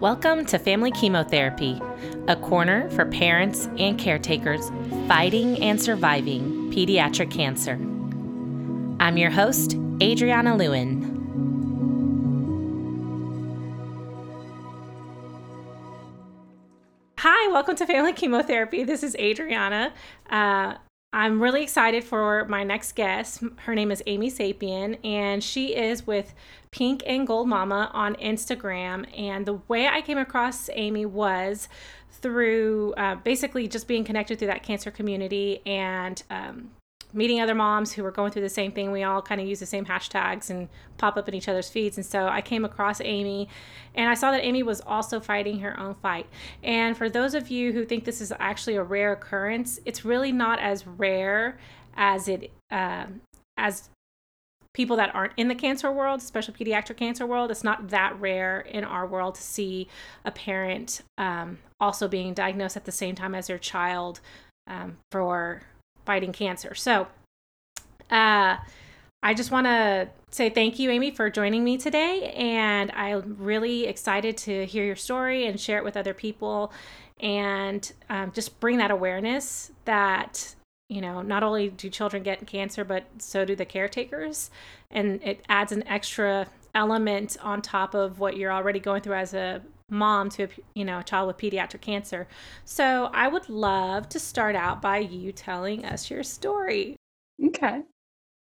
Welcome to Family Chemotherapy, a corner for parents and caretakers fighting and surviving pediatric cancer. I'm your host, Adriana Lewin. Hi, welcome to Family Chemotherapy. This is Adriana. Uh, I'm really excited for my next guest. Her name is Amy Sapien, and she is with Pink and Gold Mama on Instagram. And the way I came across Amy was through uh, basically just being connected through that cancer community and um, meeting other moms who were going through the same thing. We all kind of use the same hashtags and pop up in each other's feeds. And so I came across Amy and I saw that Amy was also fighting her own fight. And for those of you who think this is actually a rare occurrence, it's really not as rare as it uh, as people that aren't in the cancer world, especially pediatric cancer world, it's not that rare in our world to see a parent um, also being diagnosed at the same time as their child um, for fighting cancer. So, uh, I just want to say thank you, Amy, for joining me today. And I'm really excited to hear your story and share it with other people and um, just bring that awareness that, you know, not only do children get cancer, but so do the caretakers. And it adds an extra element on top of what you're already going through as a mom to a you know a child with pediatric cancer. So I would love to start out by you telling us your story. Okay.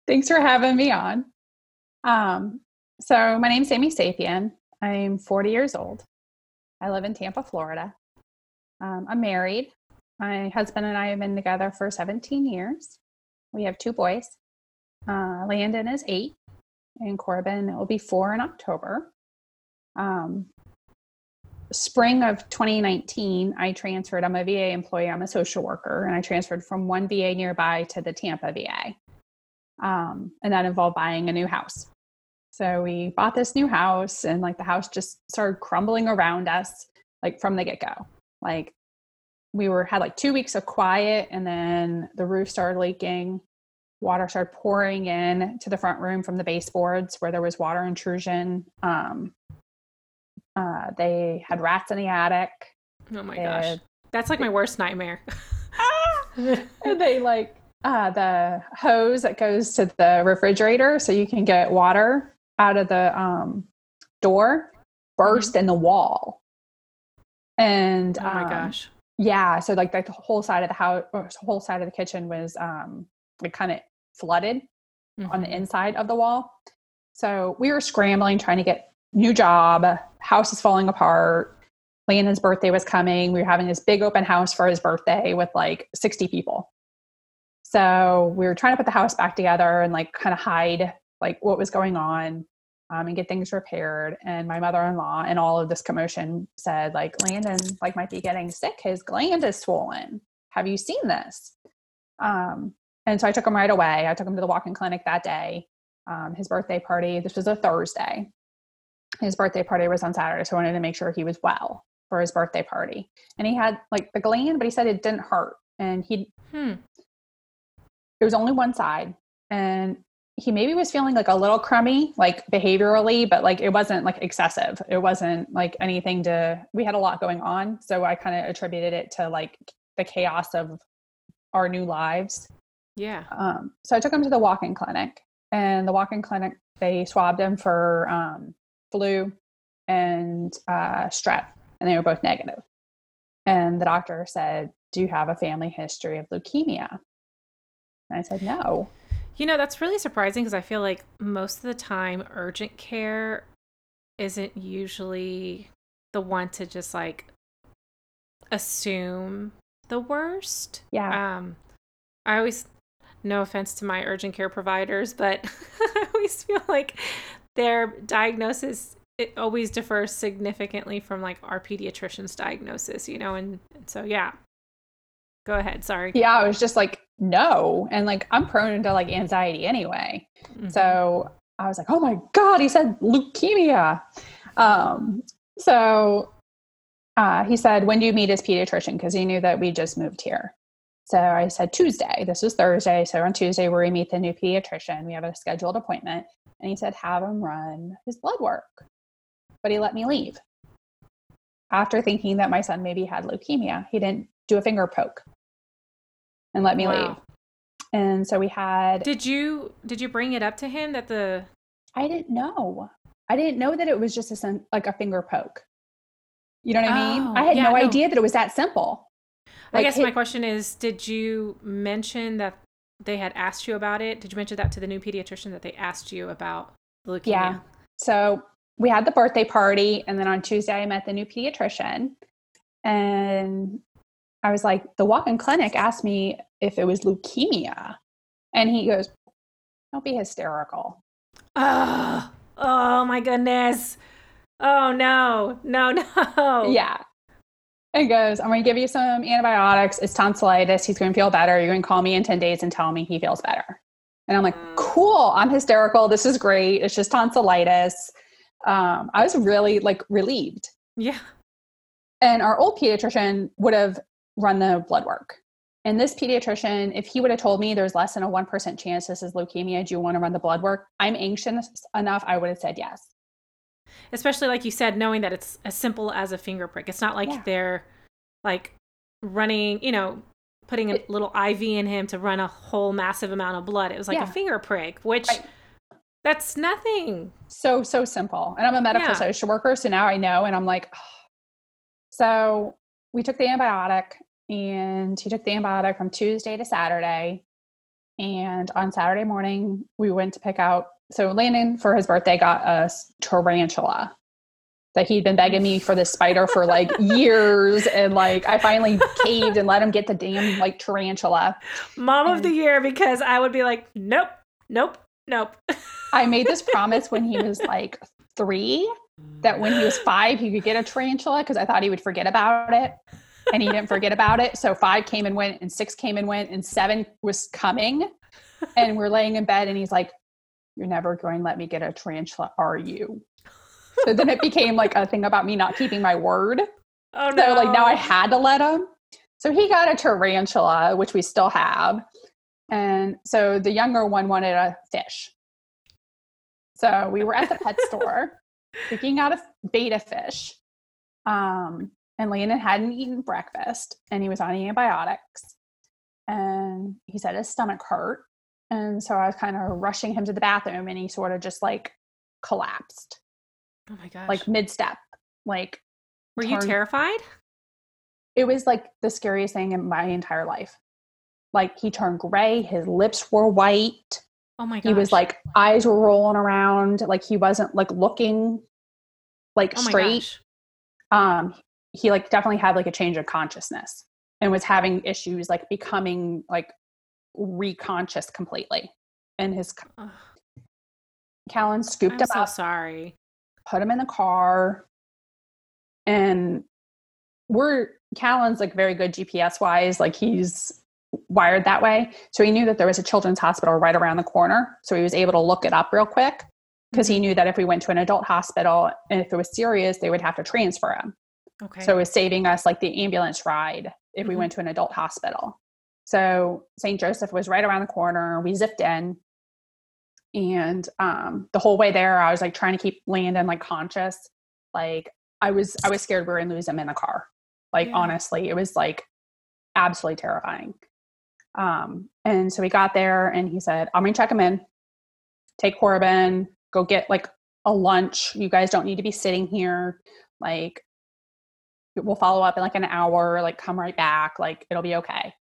Thanks for having me on. Um, so my name's Amy Sapien. I'm 40 years old. I live in Tampa, Florida. Um, I'm married. My husband and I have been together for 17 years. We have two boys. Uh, Landon is eight, and Corbin will be four in October. Um, spring of 2019, I transferred. I'm a VA employee. I'm a social worker, and I transferred from one VA nearby to the Tampa VA. Um, and that involved buying a new house. So we bought this new house, and like the house just started crumbling around us, like from the get go. Like we were had like two weeks of quiet, and then the roof started leaking. Water started pouring in to the front room from the baseboards where there was water intrusion. Um, uh, they had rats in the attic. Oh my gosh. That's like my worst nightmare. and they like uh, the hose that goes to the refrigerator so you can get water out of the um, door burst mm-hmm. in the wall. And oh my um, gosh. Yeah. So like, the whole side of the house or the whole side of the kitchen was um, like kind of flooded mm-hmm. on the mm-hmm. inside of the wall. So we were scrambling trying to get new job, house is falling apart. Landon's birthday was coming. We were having this big open house for his birthday with like 60 people. So we were trying to put the house back together and like kind of hide like what was going on um, and get things repaired. And my mother-in-law and all of this commotion said like Landon like might be getting sick. His gland is swollen. Have you seen this? Um, and so I took him right away. I took him to the walk-in clinic that day. Um, his birthday party. This was a Thursday his birthday party was on Saturday, so I wanted to make sure he was well for his birthday party. And he had like the gland, but he said it didn't hurt. And he, hmm. it was only one side. And he maybe was feeling like a little crummy, like behaviorally, but like it wasn't like excessive. It wasn't like anything to, we had a lot going on. So I kind of attributed it to like the chaos of our new lives. Yeah. Um, so I took him to the walk in clinic, and the walk in clinic, they swabbed him for um, flu and uh, strep, and they were both negative. And the doctor said, Do you have a family history of leukemia? And I said, No. You know, that's really surprising because I feel like most of the time, urgent care isn't usually the one to just like assume the worst. Yeah. Um, I always, no offense to my urgent care providers, but I always feel like their diagnosis it always differs significantly from like our pediatrician's diagnosis, you know, and, and so yeah. Go ahead, sorry. Yeah, I was just like, no. And like I'm prone to like anxiety anyway. Mm-hmm. So I was like, oh my God, he said leukemia. Um, so uh, he said, when do you meet his pediatrician? Because he knew that we just moved here. So I said Tuesday. This is Thursday. So on Tuesday, where we meet the new pediatrician, we have a scheduled appointment. And he said, have him run his blood work. But he let me leave. after thinking that my son maybe had leukemia. He didn't do a finger poke and let me wow. leave. And so we had Did you did you bring it up to him that the I didn't know. I didn't know that it was just a like a finger poke. You know what I mean? I oh, had yeah, no, no, idea that it was that simple. Like, I guess my question is did you mention that they had asked you about it? Did you mention that to the new pediatrician that they asked you about leukemia? Yeah. So we had the birthday party and then on Tuesday I met the new pediatrician and I was like, the walk in clinic asked me if it was leukemia. And he goes, Don't be hysterical. Oh, oh my goodness. Oh no, no, no. Yeah. It goes, I'm going to give you some antibiotics. It's tonsillitis. He's going to feel better. You're going to call me in 10 days and tell me he feels better. And I'm like, mm. cool. I'm hysterical. This is great. It's just tonsillitis. Um, I was really like relieved. Yeah. And our old pediatrician would have run the blood work. And this pediatrician, if he would have told me there's less than a 1% chance this is leukemia, do you want to run the blood work? I'm anxious enough, I would have said yes. Especially like you said, knowing that it's as simple as a finger prick. It's not like yeah. they're like running, you know, putting a it, little IV in him to run a whole massive amount of blood. It was like yeah. a finger prick, which right. that's nothing. So, so simple. And I'm a medical yeah. social worker. So now I know. And I'm like, oh. so we took the antibiotic and he took the antibiotic from Tuesday to Saturday. And on Saturday morning, we went to pick out. So Landon, for his birthday, got a tarantula that he'd been begging me for this spider for like years. And like, I finally caved and let him get the damn like tarantula. Mom and of the year, because I would be like, nope, nope, nope. I made this promise when he was like three that when he was five, he could get a tarantula because I thought he would forget about it and he didn't forget about it. So five came and went, and six came and went, and seven was coming. And we're laying in bed, and he's like, You're never going to let me get a tarantula, are you? So then it became like a thing about me not keeping my word. Oh, no. So, like, now I had to let him. So he got a tarantula, which we still have. And so the younger one wanted a fish. So we were at the pet store picking out a betta fish. Um, and Landon hadn't eaten breakfast and he was on antibiotics. And he said his stomach hurt. And so I was kind of rushing him to the bathroom and he sort of just like collapsed. Oh my gosh. Like mid step. Like, were turned, you terrified? It was like the scariest thing in my entire life. Like, he turned gray, his lips were white. Oh my god. He was like, eyes were rolling around. Like, he wasn't like looking like oh straight. Um, he like definitely had like a change of consciousness and was having issues like becoming like reconscious completely. And his Ugh. Callan scooped I'm him so up. Sorry. Put him in the car. And we're Callan's like very good GPS wise. Like he's wired that way. So he knew that there was a children's hospital right around the corner. So he was able to look it up real quick because mm-hmm. he knew that if we went to an adult hospital and if it was serious, they would have to transfer him. Okay. So it was saving us like the ambulance ride if mm-hmm. we went to an adult hospital. So St. Joseph was right around the corner. We zipped in. And um, the whole way there, I was like trying to keep Landon like conscious. Like I was, I was scared we were gonna lose him in the car. Like yeah. honestly, it was like absolutely terrifying. Um, and so we got there and he said, I'm gonna check him in, take Corbin, go get like a lunch. You guys don't need to be sitting here. Like we'll follow up in like an hour, like come right back, like it'll be okay.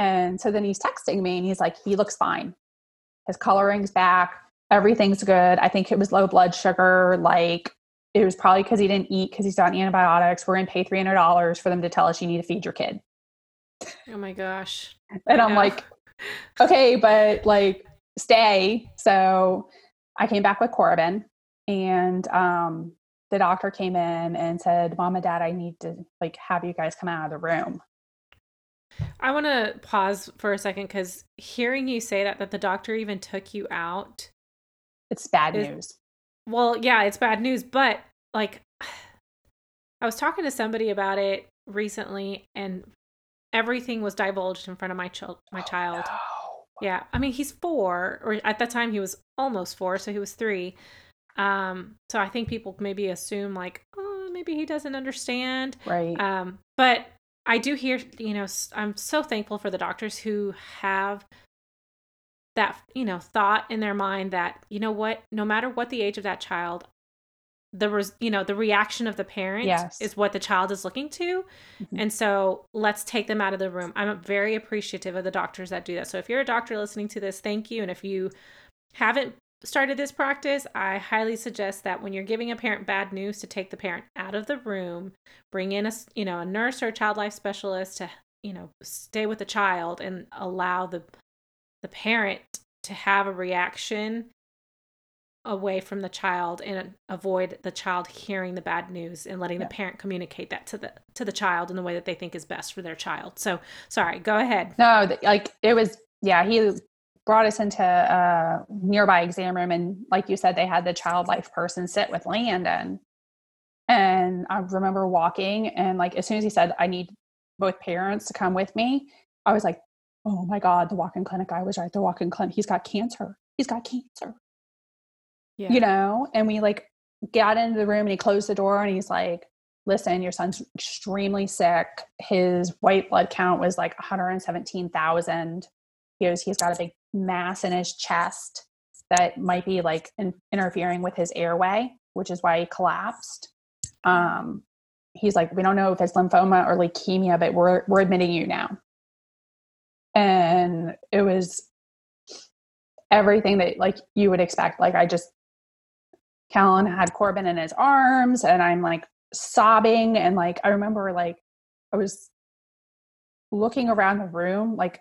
And so then he's texting me and he's like, he looks fine. His coloring's back, everything's good. I think it was low blood sugar. Like it was probably because he didn't eat because he's on antibiotics. We're gonna pay three hundred dollars for them to tell us you need to feed your kid. Oh my gosh. And I'm like, okay, but like stay. So I came back with Corbin and um the doctor came in and said, "Mom and Dad, I need to like have you guys come out of the room." I want to pause for a second because hearing you say that that the doctor even took you out, it's bad is, news. Well, yeah, it's bad news, but like, I was talking to somebody about it recently, and everything was divulged in front of my child. My oh, child. No. Yeah, I mean he's four, or at that time he was almost four, so he was three. Um, so I think people maybe assume like, oh, maybe he doesn't understand. Right. Um, but I do hear, you know, I'm so thankful for the doctors who have that, you know, thought in their mind that, you know what, no matter what the age of that child, the res, you know the reaction of the parent yes. is what the child is looking to mm-hmm. and so let's take them out of the room i'm very appreciative of the doctors that do that so if you're a doctor listening to this thank you and if you haven't started this practice i highly suggest that when you're giving a parent bad news to take the parent out of the room bring in a you know a nurse or a child life specialist to you know stay with the child and allow the the parent to have a reaction away from the child and avoid the child hearing the bad news and letting yeah. the parent communicate that to the to the child in the way that they think is best for their child. So, sorry, go ahead. No, like it was yeah, he brought us into a nearby exam room and like you said they had the child life person sit with Landon. And I remember walking and like as soon as he said I need both parents to come with me, I was like, "Oh my god, the walk-in clinic guy was right. The walk-in clinic, he's got cancer. He's got cancer." yeah. you know, and we like got into the room and he closed the door and he's like, listen, your son's extremely sick. His white blood count was like 117,000. He goes, he's got a big mass in his chest that might be like in, interfering with his airway, which is why he collapsed. Um, he's like, we don't know if it's lymphoma or leukemia, but we're we're admitting you now. And it was everything that like you would expect. Like I just Callan had Corbin in his arms and I'm like sobbing. And like, I remember like I was looking around the room, like,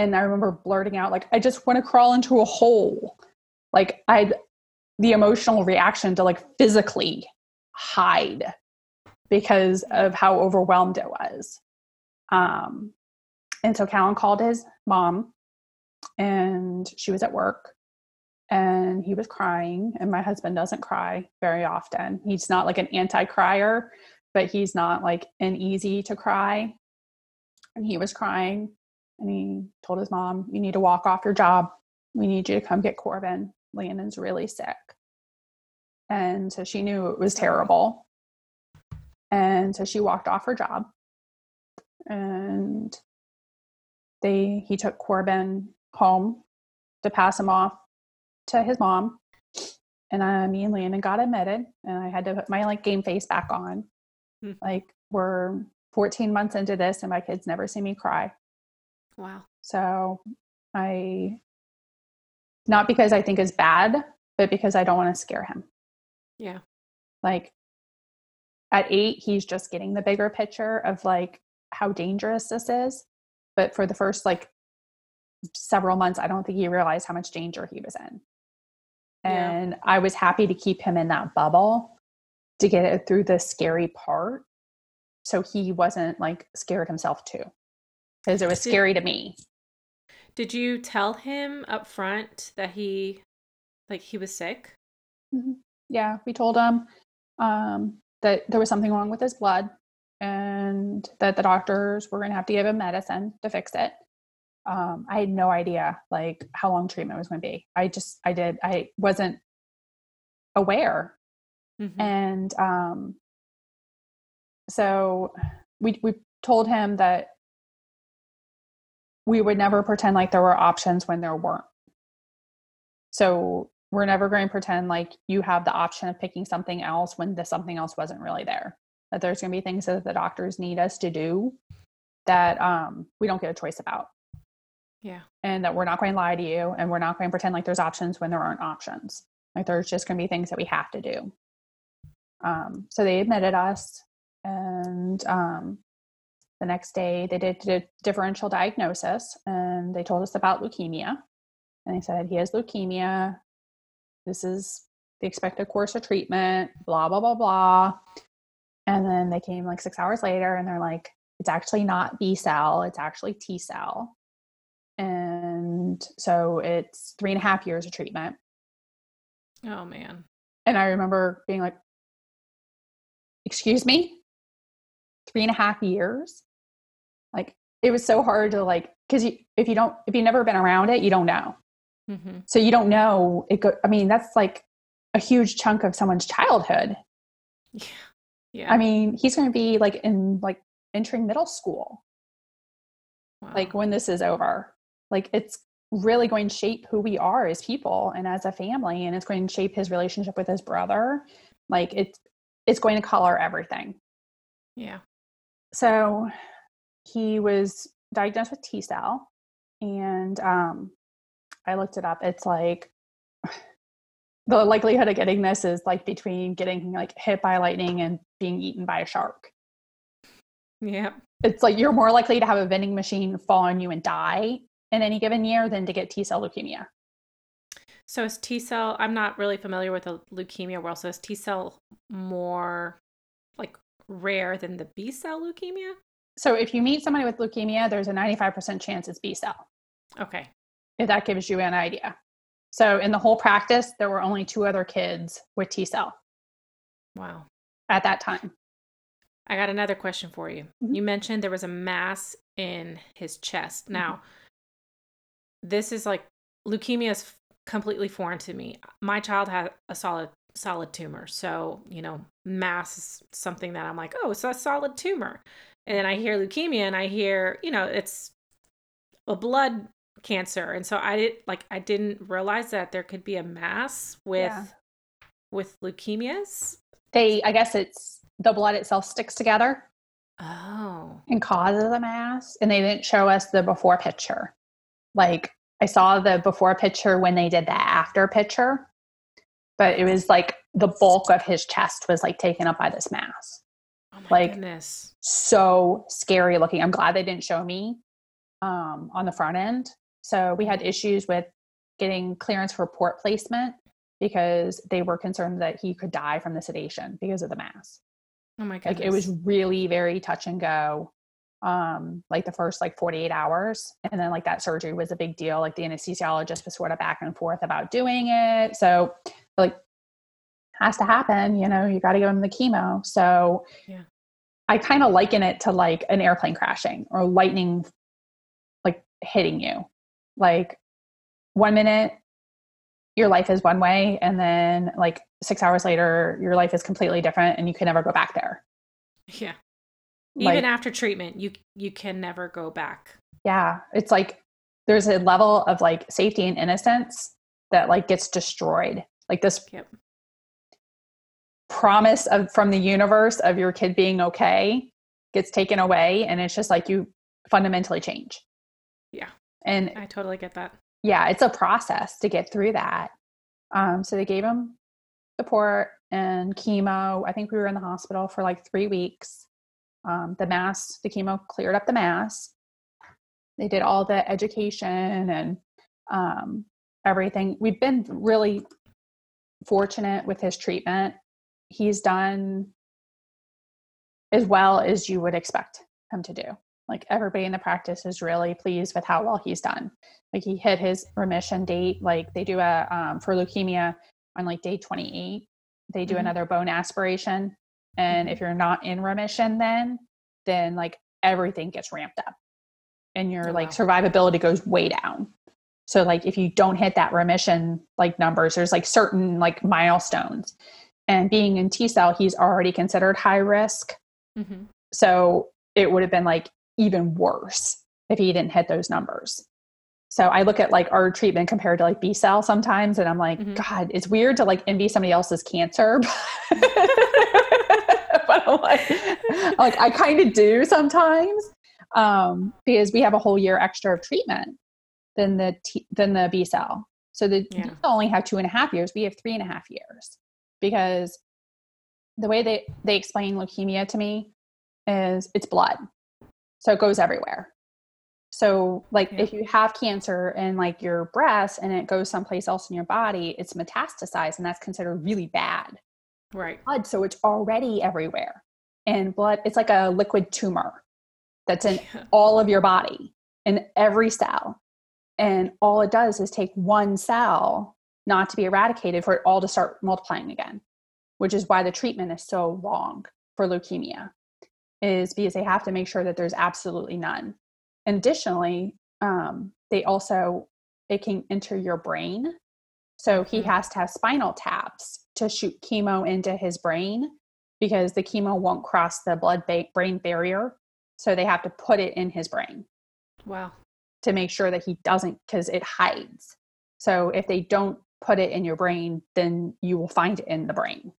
and I remember blurting out, like, I just want to crawl into a hole. Like, I the emotional reaction to like physically hide because of how overwhelmed it was. Um, and so Callan called his mom and she was at work and he was crying and my husband doesn't cry very often he's not like an anti-crier but he's not like an easy to cry and he was crying and he told his mom you need to walk off your job we need you to come get corbin landon's really sick and so she knew it was terrible and so she walked off her job and they he took corbin home to pass him off to his mom and uh, me and Landon got admitted and I had to put my like game face back on. Hmm. Like we're 14 months into this and my kids never see me cry. Wow. So I not because I think is bad, but because I don't want to scare him. Yeah. Like at 8 he's just getting the bigger picture of like how dangerous this is. But for the first like several months I don't think he realized how much danger he was in and yeah. i was happy to keep him in that bubble to get it through the scary part so he wasn't like scared himself too because it was did, scary to me did you tell him up front that he like he was sick mm-hmm. yeah we told him um, that there was something wrong with his blood and that the doctors were going to have to give him medicine to fix it um, I had no idea like how long treatment was going to be. I just, I did, I wasn't aware. Mm-hmm. And um, so we, we told him that we would never pretend like there were options when there weren't. So we're never going to pretend like you have the option of picking something else when the something else wasn't really there. That there's going to be things that the doctors need us to do that um, we don't get a choice about. Yeah. And that we're not going to lie to you and we're not going to pretend like there's options when there aren't options. Like there's just going to be things that we have to do. Um, so they admitted us and um, the next day they did a differential diagnosis and they told us about leukemia. And they said, he has leukemia. This is the expected course of treatment, blah, blah, blah, blah. And then they came like six hours later and they're like, it's actually not B cell, it's actually T cell. And so it's three and a half years of treatment. Oh, man. And I remember being like, excuse me? Three and a half years? Like, it was so hard to like, because you, if you don't, if you've never been around it, you don't know. Mm-hmm. So you don't know it. Go, I mean, that's like a huge chunk of someone's childhood. Yeah. Yeah. I mean, he's going to be like in like entering middle school. Wow. Like when this is over. Like it's really going to shape who we are as people and as a family and it's going to shape his relationship with his brother. Like it's it's going to color everything. Yeah. So he was diagnosed with T cell and um I looked it up. It's like the likelihood of getting this is like between getting like hit by lightning and being eaten by a shark. Yeah. It's like you're more likely to have a vending machine fall on you and die in any given year than to get T cell leukemia. So is T cell? I'm not really familiar with the leukemia world. So is T cell more like rare than the B cell leukemia? So if you meet somebody with leukemia, there's a 95% chance it's B cell. Okay. If that gives you an idea. So in the whole practice, there were only two other kids with T cell. Wow. At that time. I got another question for you. Mm-hmm. You mentioned there was a mass in his chest. Mm-hmm. Now, this is like leukemia is completely foreign to me. My child had a solid solid tumor. So, you know, mass is something that I'm like, "Oh, it's a solid tumor." And then I hear leukemia and I hear, you know, it's a blood cancer. And so I did like I didn't realize that there could be a mass with yeah. with leukemias. They I guess it's the blood itself sticks together. Oh. And causes a mass. And they didn't show us the before picture. Like I saw the before picture when they did the after picture, but it was like the bulk of his chest was like taken up by this mass. Oh like goodness. so scary looking. I'm glad they didn't show me um, on the front end. So we had issues with getting clearance for port placement because they were concerned that he could die from the sedation because of the mass. Oh my god. Like it was really very touch and go um like the first like 48 hours and then like that surgery was a big deal like the anesthesiologist was sort of back and forth about doing it so like has to happen you know you got to give him the chemo. So yeah. I kind of liken it to like an airplane crashing or lightning like hitting you. Like one minute your life is one way and then like six hours later your life is completely different and you can never go back there. Yeah. Even like, after treatment you you can never go back. Yeah. It's like there's a level of like safety and innocence that like gets destroyed. Like this yep. Promise of from the universe of your kid being okay gets taken away and it's just like you fundamentally change yeah and i totally get that yeah it's a process to get through that um so they gave him support and chemo i think we were in the hospital for like three weeks um, the mass, the chemo cleared up the mass. They did all the education and um, everything. We've been really fortunate with his treatment. He's done as well as you would expect him to do. Like everybody in the practice is really pleased with how well he's done. Like he hit his remission date. Like they do a um, for leukemia on like day 28. They do mm-hmm. another bone aspiration and if you're not in remission, then, then like everything gets ramped up and your oh, like survivability goes way down. So like if you don't hit that remission like numbers, there's like certain like milestones. And being in T cell, he's already considered high risk. Mm-hmm. So it would have been like even worse if he didn't hit those numbers. So I look at like our treatment compared to like B cell sometimes, and I'm like, mm-hmm. God, it's weird to like envy somebody else's cancer. but I'm like, like I kind of do sometimes um, because we have a whole year extra of treatment than the T, than the B cell. So the yeah. only have two and a half years. We have three and a half years because the way they they explain leukemia to me is it's blood, so it goes everywhere. So like yeah. if you have cancer in like your breast and it goes someplace else in your body, it's metastasized and that's considered really bad right blood so it's already everywhere and blood it's like a liquid tumor that's in yeah. all of your body in every cell and all it does is take one cell not to be eradicated for it all to start multiplying again which is why the treatment is so long for leukemia is because they have to make sure that there's absolutely none and additionally um, they also it can enter your brain so he mm-hmm. has to have spinal taps to shoot chemo into his brain because the chemo won't cross the blood ba- brain barrier. So they have to put it in his brain. Wow. To make sure that he doesn't, because it hides. So if they don't put it in your brain, then you will find it in the brain.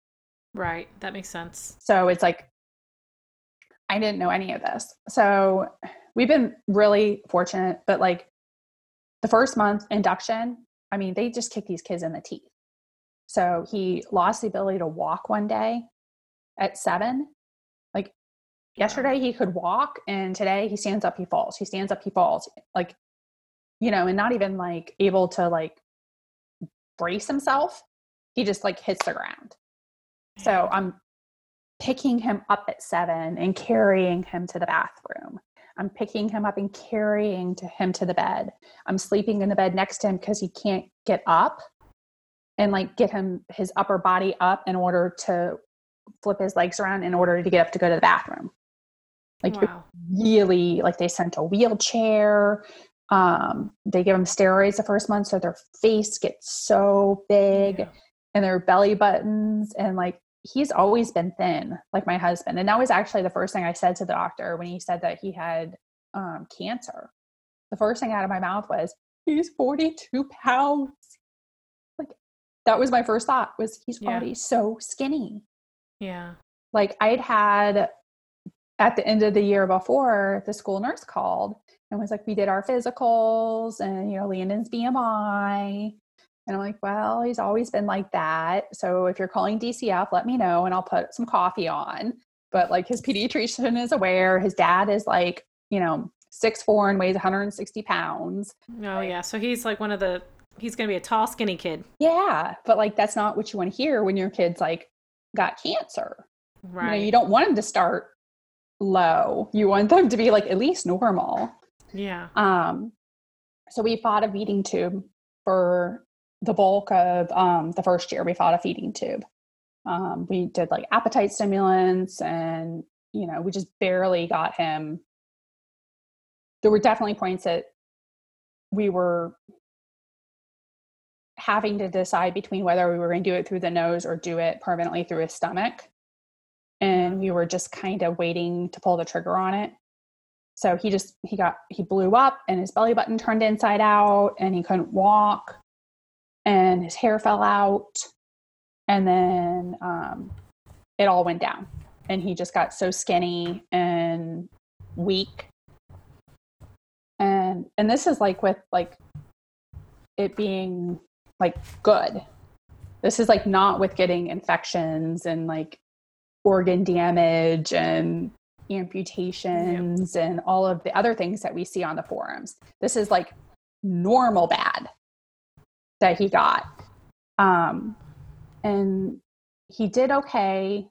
Right. That makes sense. So it's like, I didn't know any of this. So we've been really fortunate, but like the first month induction, I mean, they just kick these kids in the teeth. So he lost the ability to walk one day at seven. Like yesterday, he could walk, and today he stands up, he falls. He stands up, he falls. Like, you know, and not even like able to like brace himself. He just like hits the ground. So I'm picking him up at seven and carrying him to the bathroom. I'm picking him up and carrying to him to the bed. I'm sleeping in the bed next to him because he can't get up and like get him his upper body up in order to flip his legs around in order to get up to go to the bathroom. Like wow. really like they sent a wheelchair. Um, they give them steroids the first month so their face gets so big yeah. and their belly buttons and like he's always been thin like my husband. And that was actually the first thing i said to the doctor when he said that he had um, cancer. The first thing out of my mouth was he's 42 pounds. Like that was my first thought was he's yeah. already so skinny. Yeah. Like i'd had at the end of the year before the school nurse called and was like we did our physicals and you know landon's bmi and I'm like, well, he's always been like that. So if you're calling DCF, let me know and I'll put some coffee on. But like his pediatrician is aware. His dad is like, you know, six four and weighs 160 pounds. Oh yeah. So he's like one of the he's gonna be a tall, skinny kid. Yeah. But like that's not what you want to hear when your kid's like got cancer. Right. You, know, you don't want them to start low. You want them to be like at least normal. Yeah. Um so we bought a feeding tube for the bulk of um, the first year we fought a feeding tube. Um, we did like appetite stimulants and you know we just barely got him. There were definitely points that we were having to decide between whether we were going to do it through the nose or do it permanently through his stomach. And we were just kind of waiting to pull the trigger on it so he just he got he blew up and his belly button turned inside out and he couldn't walk and his hair fell out. And then um, it all went down and he just got so skinny and weak. And and this is like with like it being like good. This is like not with getting infections and like organ damage and amputations yep. and all of the other things that we see on the forums this is like normal bad that he got. Um, and he did okay.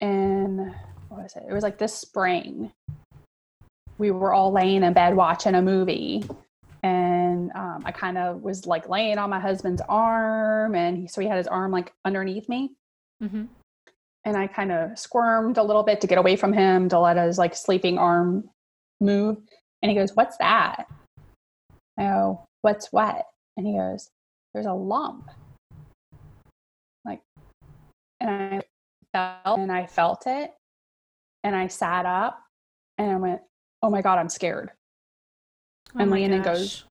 And what was it? It was like this spring. We were all laying in bed watching a movie. And um, I kind of was like laying on my husband's arm. And he, so he had his arm like underneath me. Mm-hmm. And I kind of squirmed a little bit to get away from him to let his like sleeping arm move. And he goes, What's that? I go, What's what? And he goes, there's a lump. Like, and I felt and I felt it and I sat up and I went, oh my God, I'm scared. Oh and Landon gosh. goes,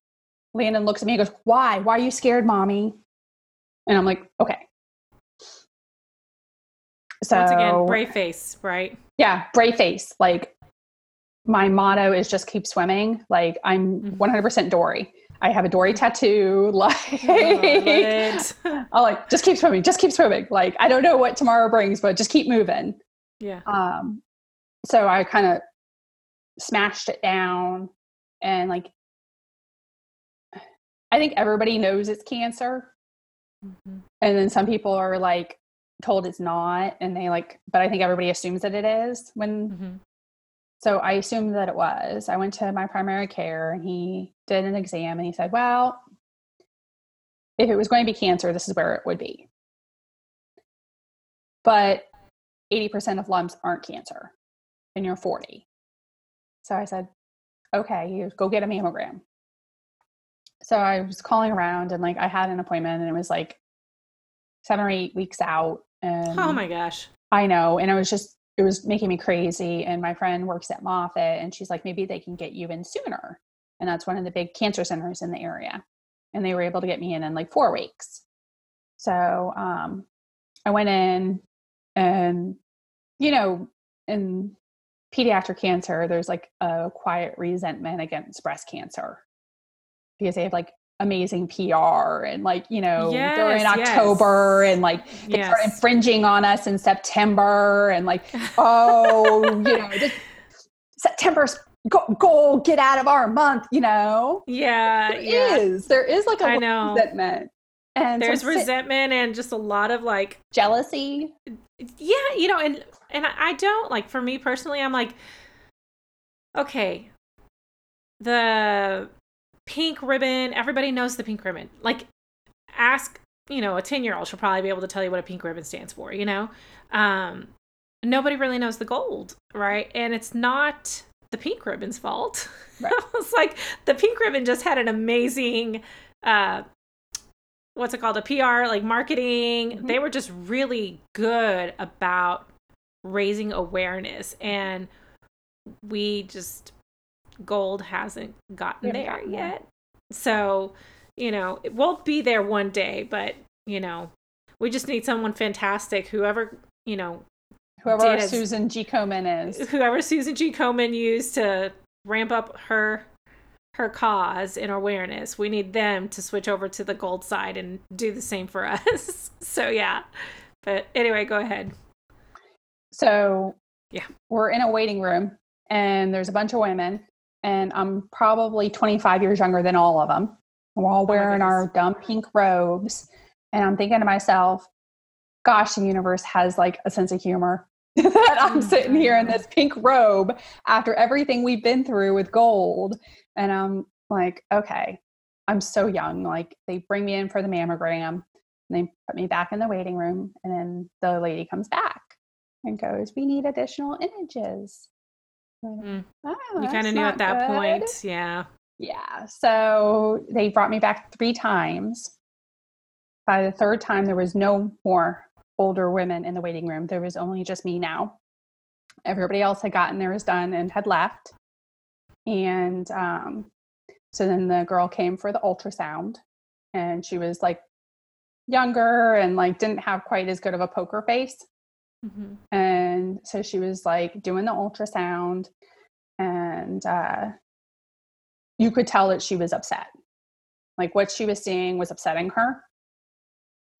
Landon looks at me and goes, why? Why are you scared, mommy? And I'm like, okay. So once again, brave face, right? Yeah, brave face. Like my motto is just keep swimming. Like I'm 100% mm-hmm. Dory. I have a Dory tattoo. Like, I'll like just keep swimming, just keep swimming. Like, I don't know what tomorrow brings, but just keep moving. Yeah. Um, so I kind of smashed it down and like, I think everybody knows it's cancer. Mm-hmm. And then some people are like told it's not, and they like, but I think everybody assumes that it is when mm-hmm. So I assumed that it was. I went to my primary care and he did an exam and he said, Well, if it was going to be cancer, this is where it would be. But 80% of lumps aren't cancer and you're 40. So I said, Okay, you go get a mammogram. So I was calling around and like I had an appointment and it was like seven or eight weeks out. And oh my gosh. I know. And it was just, it was making me crazy. And my friend works at Moffitt and she's like, maybe they can get you in sooner. And that's one of the big cancer centers in the area. And they were able to get me in in like four weeks. So um, I went in and, you know, in pediatric cancer, there's like a quiet resentment against breast cancer because they have like amazing PR and like, you know, yes, they're in October yes. and like they yes. start infringing on us in September and like, oh, you know, just September's go, go get out of our month, you know? Yeah. There yeah. is. There is like a I know. resentment. And there's so resentment and just a lot of like jealousy. Yeah, you know, and and I don't like for me personally, I'm like, okay, the pink ribbon, everybody knows the pink ribbon. Like ask, you know, a 10 year old she'll probably be able to tell you what a pink ribbon stands for, you know? Um nobody really knows the gold, right? And it's not the pink ribbon's fault. Right. it's like the pink ribbon just had an amazing uh what's it called a PR like marketing. Mm-hmm. They were just really good about raising awareness and we just gold hasn't gotten there yet. So, you know, it won't be there one day, but you know, we just need someone fantastic whoever, you know, whoever Susan G. Komen is. Whoever Susan G. Komen used to ramp up her her cause and awareness. We need them to switch over to the gold side and do the same for us. so yeah. But anyway, go ahead. So yeah, we're in a waiting room and there's a bunch of women and I'm probably 25 years younger than all of them. We're all oh wearing oh our dumb pink robes and I'm thinking to myself, gosh, the universe has like a sense of humor that I'm mm-hmm. sitting here in this pink robe after everything we've been through with gold. And I'm like, okay, I'm so young. Like they bring me in for the mammogram and they put me back in the waiting room. And then the lady comes back and goes, we need additional images. Mm. Oh, you kind of knew at that good. point. Yeah. Yeah. So they brought me back three times. By the third time, there was no more older women in the waiting room. There was only just me now. Everybody else had gotten theirs done and had left. And um, so then the girl came for the ultrasound, and she was like younger and like didn't have quite as good of a poker face. Mm-hmm. And so she was like doing the ultrasound, and uh, you could tell that she was upset. Like what she was seeing was upsetting her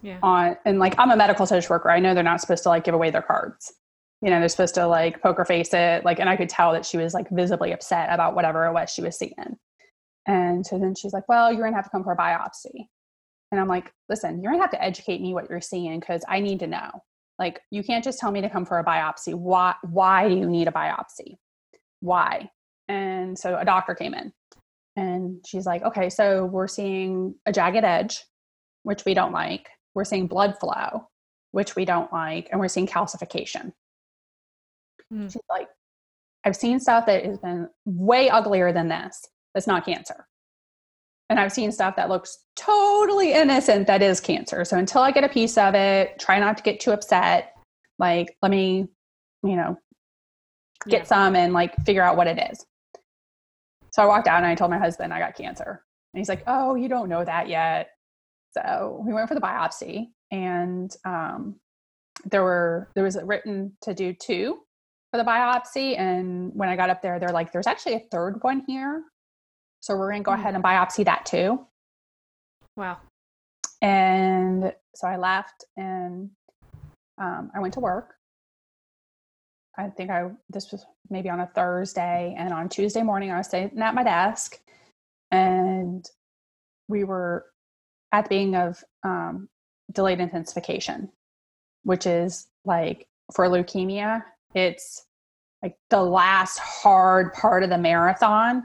yeah. on and like i'm a medical social worker i know they're not supposed to like give away their cards you know they're supposed to like poker face it like and i could tell that she was like visibly upset about whatever it was she was seeing and so then she's like well you're gonna have to come for a biopsy and i'm like listen you're gonna have to educate me what you're seeing because i need to know like you can't just tell me to come for a biopsy why why do you need a biopsy why and so a doctor came in and she's like okay so we're seeing a jagged edge which we don't like we're seeing blood flow, which we don't like, and we're seeing calcification. Mm. She's like, I've seen stuff that has been way uglier than this. That's not cancer. And I've seen stuff that looks totally innocent that is cancer. So until I get a piece of it, try not to get too upset. Like, let me, you know, get yeah. some and like figure out what it is. So I walked out and I told my husband I got cancer. And he's like, Oh, you don't know that yet. So we went for the biopsy, and um, there were there was written to do two for the biopsy. And when I got up there, they're like, "There's actually a third one here, so we're going to go mm-hmm. ahead and biopsy that too." Wow. And so I left, and um, I went to work. I think I this was maybe on a Thursday, and on Tuesday morning I was sitting at my desk, and we were at the beginning of um, delayed intensification, which is like for leukemia, it's like the last hard part of the marathon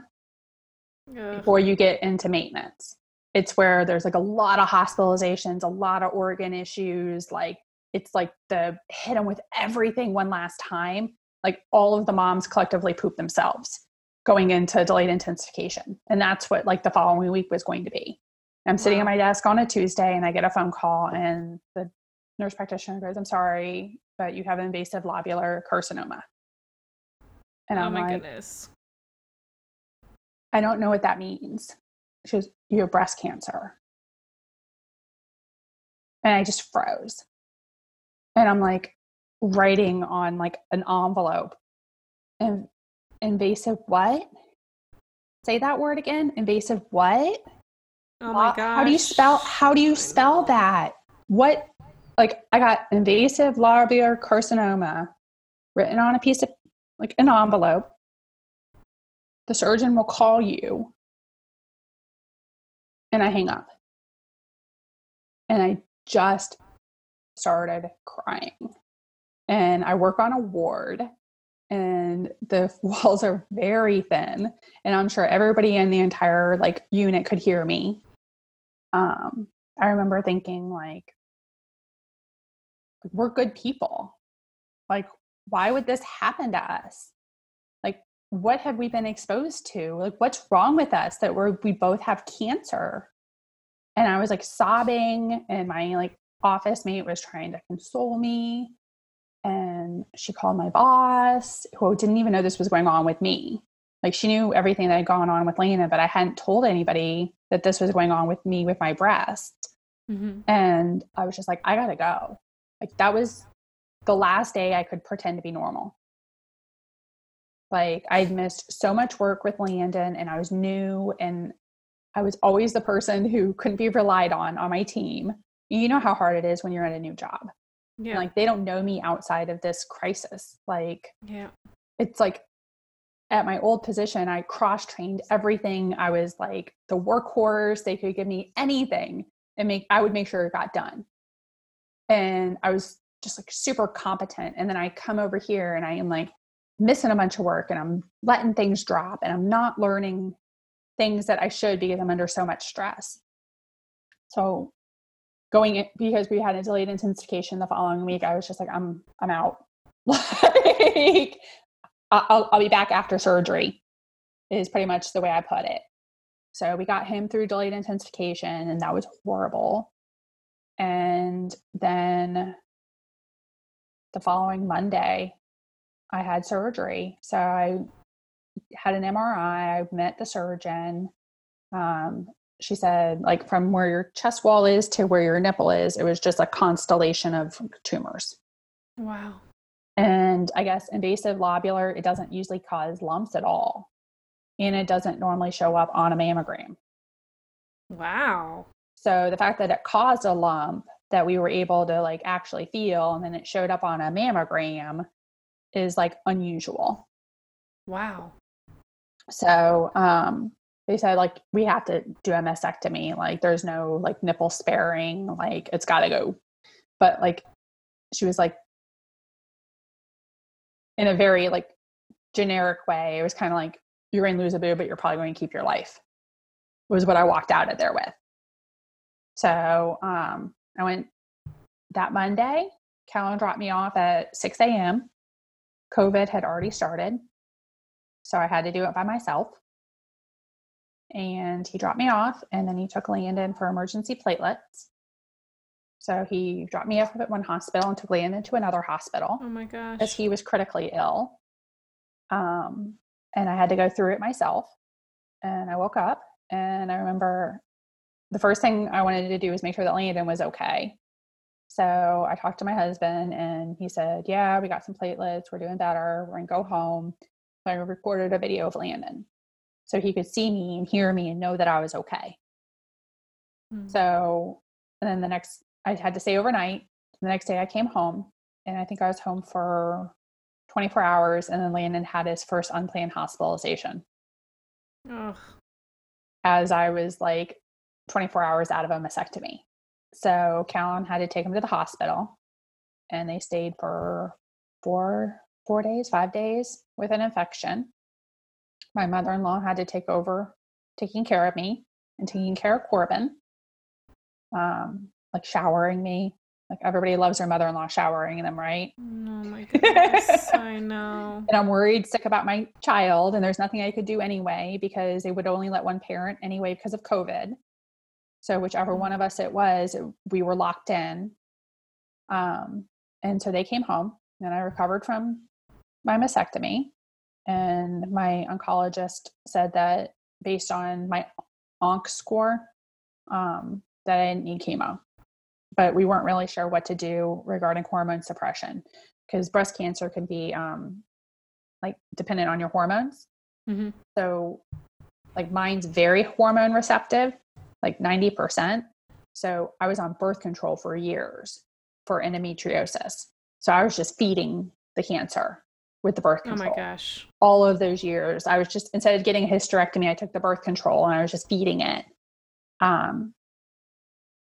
Ugh. before you get into maintenance. It's where there's like a lot of hospitalizations, a lot of organ issues. Like it's like the hit them with everything one last time. Like all of the moms collectively poop themselves going into delayed intensification. And that's what like the following week was going to be. I'm sitting wow. at my desk on a Tuesday and I get a phone call and the nurse practitioner goes, I'm sorry, but you have invasive lobular carcinoma. And oh I'm my like, goodness. I don't know what that means. She goes, You have breast cancer. And I just froze. And I'm like writing on like an envelope. And invasive what? Say that word again. Invasive what? Oh my god. How do you spell how do you spell that? What like I got invasive lobular carcinoma written on a piece of like an envelope. The surgeon will call you. And I hang up. And I just started crying. And I work on a ward and the walls are very thin and I'm sure everybody in the entire like unit could hear me um, I remember thinking like, we're good people. Like, why would this happen to us? What have we been exposed to? Like, what's wrong with us that we're we both have cancer? And I was like sobbing, and my like office mate was trying to console me. And she called my boss, who didn't even know this was going on with me. Like she knew everything that had gone on with Lena, but I hadn't told anybody that this was going on with me with my breast. Mm-hmm. And I was just like, I gotta go. Like that was the last day I could pretend to be normal. Like I'd missed so much work with Landon and I was new and I was always the person who couldn't be relied on on my team. You know how hard it is when you're at a new job. Yeah. And, like they don't know me outside of this crisis. Like yeah. it's like at my old position, I cross trained everything. I was like the workhorse. They could give me anything and make, I would make sure it got done. And I was just like super competent. And then I come over here and I am like missing a bunch of work and I'm letting things drop and I'm not learning things that I should because I'm under so much stress. So going in, because we had a delayed intensification the following week, I was just like, I'm, I'm out. like, I'll, I'll be back after surgery is pretty much the way I put it. So we got him through delayed intensification and that was horrible. And then the following Monday, I had surgery. So I had an MRI, I met the surgeon. Um, she said, like, from where your chest wall is to where your nipple is, it was just a constellation of tumors. Wow. And I guess invasive lobular, it doesn't usually cause lumps at all. And it doesn't normally show up on a mammogram. Wow. So the fact that it caused a lump that we were able to like actually feel and then it showed up on a mammogram is like unusual. Wow. So um they said like we have to do a mastectomy. Like there's no like nipple sparing, like it's gotta go. But like she was like in a very like generic way. It was kind of like you're going to lose a boob, but you're probably going to keep your life. Was what I walked out of there with. So um, I went that Monday. Callan dropped me off at 6 a.m. COVID had already started, so I had to do it by myself. And he dropped me off, and then he took Landon for emergency platelets. So he dropped me off at one hospital and took Landon to another hospital Oh my gosh. as he was critically ill. Um, and I had to go through it myself. And I woke up and I remember the first thing I wanted to do was make sure that Landon was okay. So I talked to my husband and he said, Yeah, we got some platelets. We're doing better. We're going to go home. So I recorded a video of Landon so he could see me and hear me and know that I was okay. Mm. So, and then the next, I had to stay overnight. The next day I came home and I think I was home for 24 hours. And then Landon had his first unplanned hospitalization Ugh. as I was like 24 hours out of a mastectomy. So Callan had to take him to the hospital and they stayed for four, four days, five days with an infection. My mother-in-law had to take over taking care of me and taking care of Corbin. Um, like showering me. Like everybody loves their mother-in-law showering them, right? Oh my goodness. I know. and I'm worried sick about my child, and there's nothing I could do anyway because they would only let one parent anyway because of COVID. So whichever one of us it was, it- we were locked in. Um, and so they came home and I recovered from my mastectomy. And my oncologist said that based on my ONC score, um, that I didn't need chemo. But we weren't really sure what to do regarding hormone suppression because breast cancer can be um, like dependent on your hormones. Mm-hmm. So, like mine's very hormone receptive, like 90%. So, I was on birth control for years for endometriosis. So, I was just feeding the cancer with the birth control. Oh my gosh. All of those years, I was just, instead of getting a hysterectomy, I took the birth control and I was just feeding it. Um,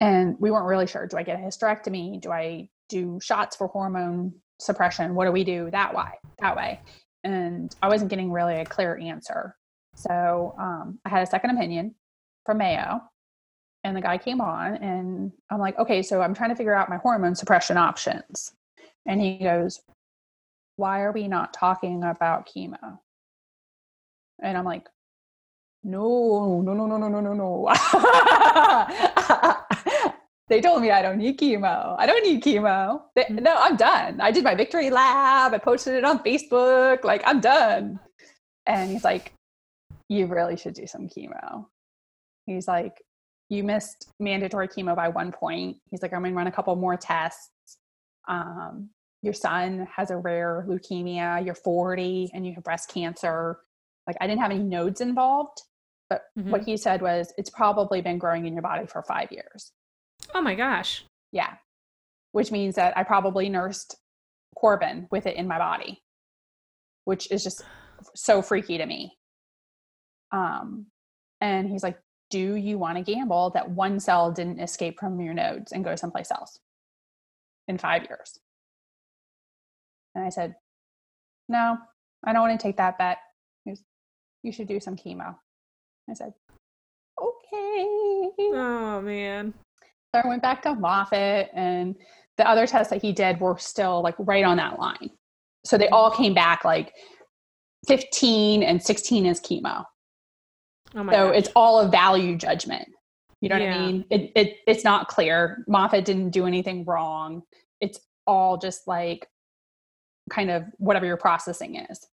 and we weren't really sure do I get a hysterectomy? Do I do shots for hormone suppression? What do we do that way? That way. And I wasn't getting really a clear answer. So um, I had a second opinion from Mayo, and the guy came on, and I'm like, okay, so I'm trying to figure out my hormone suppression options. And he goes, why are we not talking about chemo? And I'm like, no, no, no, no, no, no, no, no. they told me I don't need chemo. I don't need chemo. They, mm. no, I'm done. I did my victory lab. I posted it on Facebook. Like, I'm done. And he's like, you really should do some chemo. He's like, you missed mandatory chemo by one point. He's like, I'm going to run a couple more tests. Um, your son has a rare leukemia. You're 40 and you have breast cancer. Like, I didn't have any nodes involved. But mm-hmm. what he said was, it's probably been growing in your body for five years. Oh my gosh. Yeah. Which means that I probably nursed Corbin with it in my body, which is just so freaky to me. Um, and he's like, Do you want to gamble that one cell didn't escape from your nodes and go someplace else in five years? And I said, No, I don't want to take that bet. You should do some chemo. I said, Okay. Oh, man. So I went back to Moffitt, and the other tests that he did were still like right on that line. So they all came back like 15 and 16 is chemo. Oh so gosh. it's all a value judgment. You know yeah. what I mean? It, it it's not clear. Moffitt didn't do anything wrong. It's all just like kind of whatever your processing is.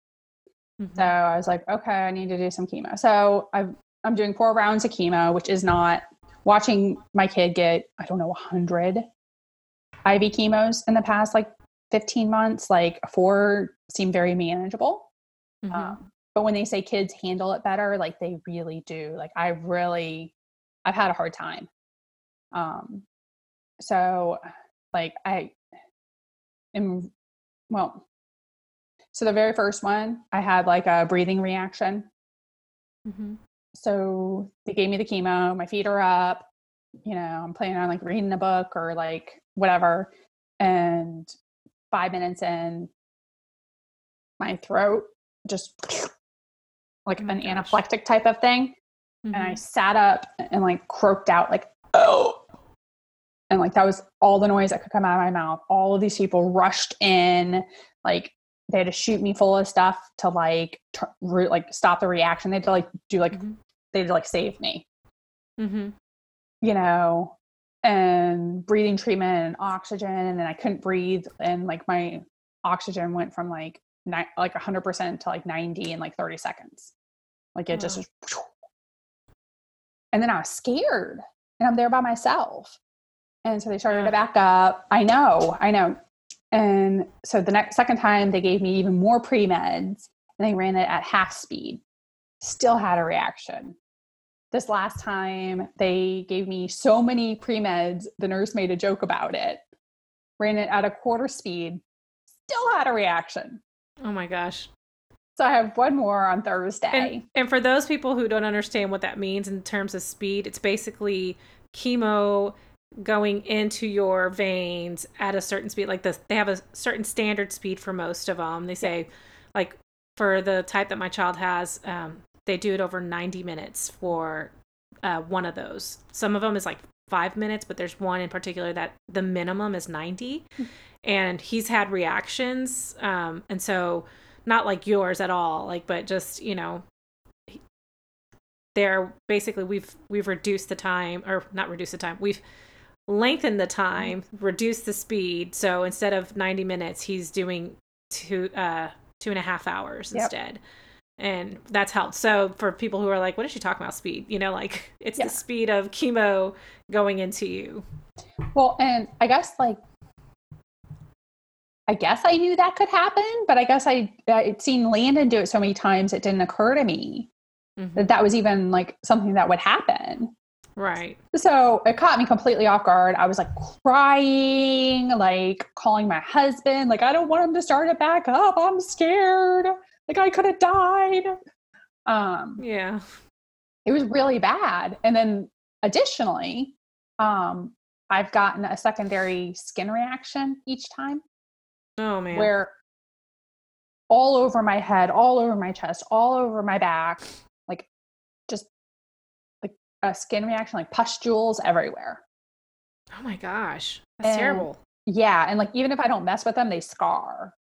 Mm-hmm. So I was like, okay, I need to do some chemo. So i I'm doing four rounds of chemo, which is not watching my kid get, I don't know, 100 IV chemos in the past like 15 months, like four seem very manageable. Mm-hmm. Um, but when they say kids handle it better, like they really do. Like I really, I've had a hard time. Um, so like I am, well, so the very first one, I had like a breathing reaction. Mm-hmm so they gave me the chemo my feet are up you know i'm planning on like reading a book or like whatever and five minutes in my throat just like oh an gosh. anaphylactic type of thing mm-hmm. and i mm-hmm. sat up and like croaked out like oh and like that was all the noise that could come out of my mouth all of these people rushed in like they had to shoot me full of stuff to like t- re- like stop the reaction. They had to like do like mm-hmm. they had to like save me. Mm-hmm. You know, and breathing treatment and oxygen, and then I couldn't breathe, and like my oxygen went from like ni- like hundred percent to like ninety in like thirty seconds. Like it just. Mm. And then I was scared, and I'm there by myself. And so they started yeah. to back up. I know, I know. And so the next second time they gave me even more pre meds and they ran it at half speed. Still had a reaction. This last time they gave me so many pre meds, the nurse made a joke about it. Ran it at a quarter speed, still had a reaction. Oh my gosh. So I have one more on Thursday. And, and, for those people who don't understand what that means in terms of speed, it's basically chemo going into your veins at a certain speed like this they have a certain standard speed for most of them they say like for the type that my child has um, they do it over 90 minutes for uh, one of those some of them is like five minutes but there's one in particular that the minimum is 90 hmm. and he's had reactions um, and so not like yours at all like but just you know they're basically we've we've reduced the time or not reduced the time we've lengthened the time, reduced the speed. So instead of 90 minutes, he's doing two uh two and a half hours yep. instead. And that's helped. So for people who are like, what is she talking about speed? You know, like it's yeah. the speed of chemo going into you. Well, and I guess like I guess I knew that could happen, but I guess I I'd seen Landon do it so many times it didn't occur to me mm-hmm. that that was even like something that would happen. Right. So it caught me completely off guard. I was like crying, like calling my husband, like I don't want him to start it back up. I'm scared. Like I could have died. Um yeah. It was really bad. And then additionally, um I've gotten a secondary skin reaction each time. Oh man. Where all over my head, all over my chest, all over my back, like just like a skin reaction, like pustules everywhere. Oh my gosh. That's and, terrible. Yeah. And like even if I don't mess with them, they scar.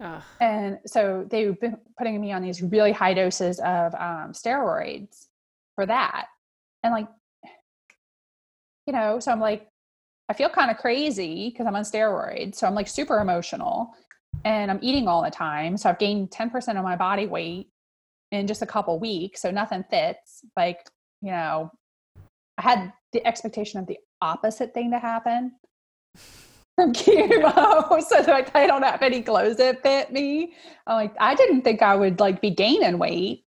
Ugh. And so they've been putting me on these really high doses of um, steroids for that. And like, you know, so I'm like, I feel kind of crazy because I'm on steroids. So I'm like super emotional and I'm eating all the time. So I've gained 10% of my body weight in just a couple weeks. So nothing fits. Like, you know, I had the expectation of the opposite thing to happen from chemo. so that I don't have any clothes that fit me. I'm like, I didn't think I would like be gaining weight.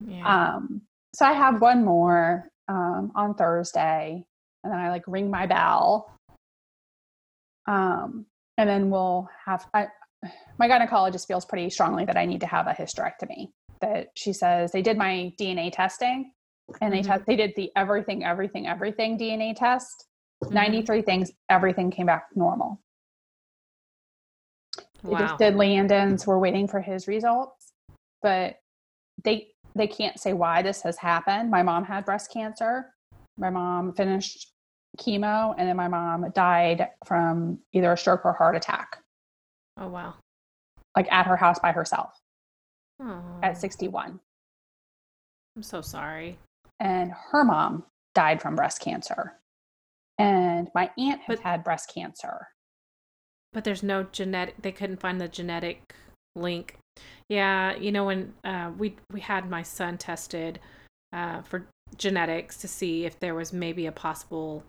Yeah. Um, so I have one more um, on Thursday and then I like ring my bell um, and then we'll have, I, my gynecologist feels pretty strongly that I need to have a hysterectomy. That she says they did my DNA testing and they mm-hmm. test, they did the everything, everything, everything DNA test. Mm-hmm. 93 things, everything came back normal. Wow. They just did Landon's. We're waiting for his results, but they they can't say why this has happened. My mom had breast cancer. My mom finished chemo, and then my mom died from either a stroke or heart attack. Oh, wow. Like at her house by herself at 61. I'm so sorry. And her mom died from breast cancer. And my aunt has but, had breast cancer. But there's no genetic, they couldn't find the genetic link. Yeah, you know, when uh, we we had my son tested uh, for genetics to see if there was maybe a possible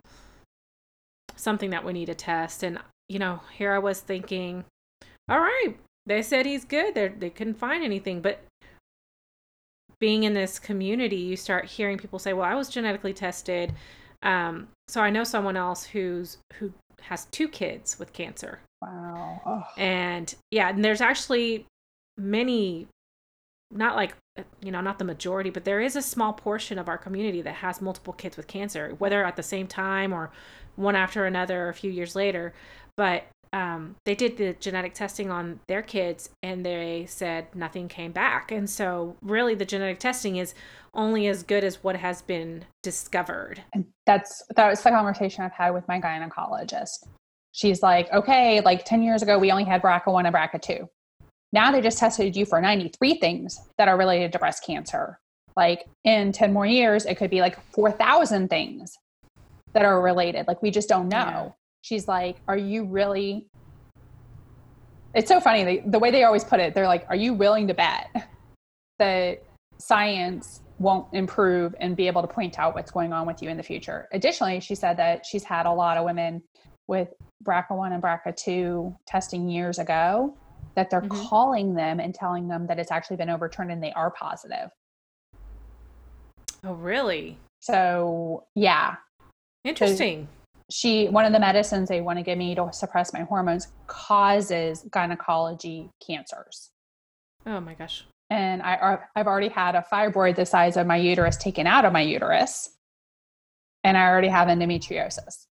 something that we need to test. And, you know, here I was thinking, all right, they said he's good. They they couldn't find anything, but being in this community, you start hearing people say, "Well, I was genetically tested." Um, so I know someone else who's who has two kids with cancer. Wow. Oh. And yeah, and there's actually many not like you know not the majority but there is a small portion of our community that has multiple kids with cancer whether at the same time or one after another a few years later. But um, they did the genetic testing on their kids and they said nothing came back. And so really the genetic testing is only as good as what has been discovered. And that's that was the conversation i've had with my gynecologist. She's like okay like 10 years ago we only had brca1 and brca2 now they just tested you for 93 things that are related to breast cancer. Like in 10 more years, it could be like 4,000 things that are related. Like we just don't know. Yeah. She's like, Are you really? It's so funny. They, the way they always put it, they're like, Are you willing to bet that science won't improve and be able to point out what's going on with you in the future? Additionally, she said that she's had a lot of women with BRCA1 and BRCA2 testing years ago that they're mm-hmm. calling them and telling them that it's actually been overturned and they are positive. Oh, really? So, yeah. Interesting. She, one of the medicines they want to give me to suppress my hormones causes gynecology cancers. Oh my gosh. And I, I've already had a fibroid the size of my uterus taken out of my uterus. And I already have endometriosis.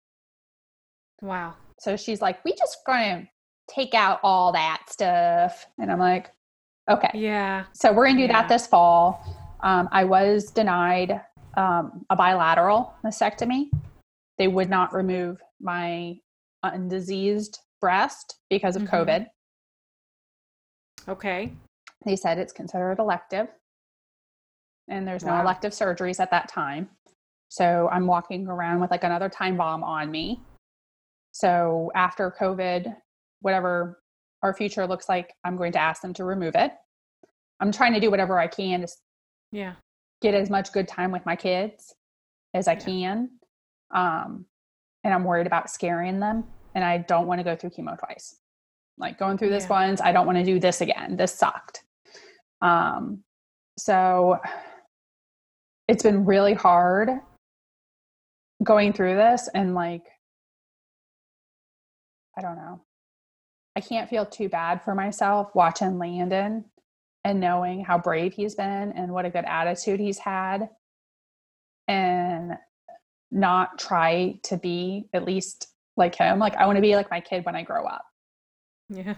Wow. So she's like, we just going to take out all that stuff. And I'm like, okay. Yeah. So we're going to do yeah. that this fall. Um, I was denied um, a bilateral mastectomy. They would not remove my undiseased breast because of mm-hmm. COVID. Okay. They said it's considered elective and there's wow. no elective surgeries at that time. So I'm walking around with like another time bomb on me. So after COVID, whatever our future looks like, I'm going to ask them to remove it. I'm trying to do whatever I can to yeah. get as much good time with my kids as I yeah. can. Um, and I'm worried about scaring them. And I don't want to go through chemo twice. Like going through this yeah. once, I don't want to do this again. This sucked. Um, so it's been really hard going through this and like I don't know. I can't feel too bad for myself watching Landon and knowing how brave he's been and what a good attitude he's had and not try to be at least like him. Like I want to be like my kid when I grow up. Yeah.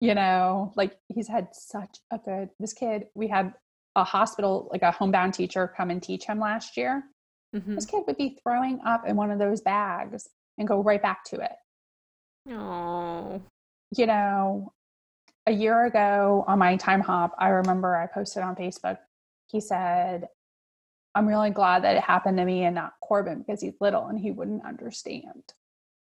You know, like he's had such a good this kid, we had a hospital, like a homebound teacher come and teach him last year. Mm-hmm. This kid would be throwing up in one of those bags and go right back to it. Oh. You know, a year ago on my Timehop, I remember I posted on Facebook, he said, I'm really glad that it happened to me and not Corbin because he's little and he wouldn't understand.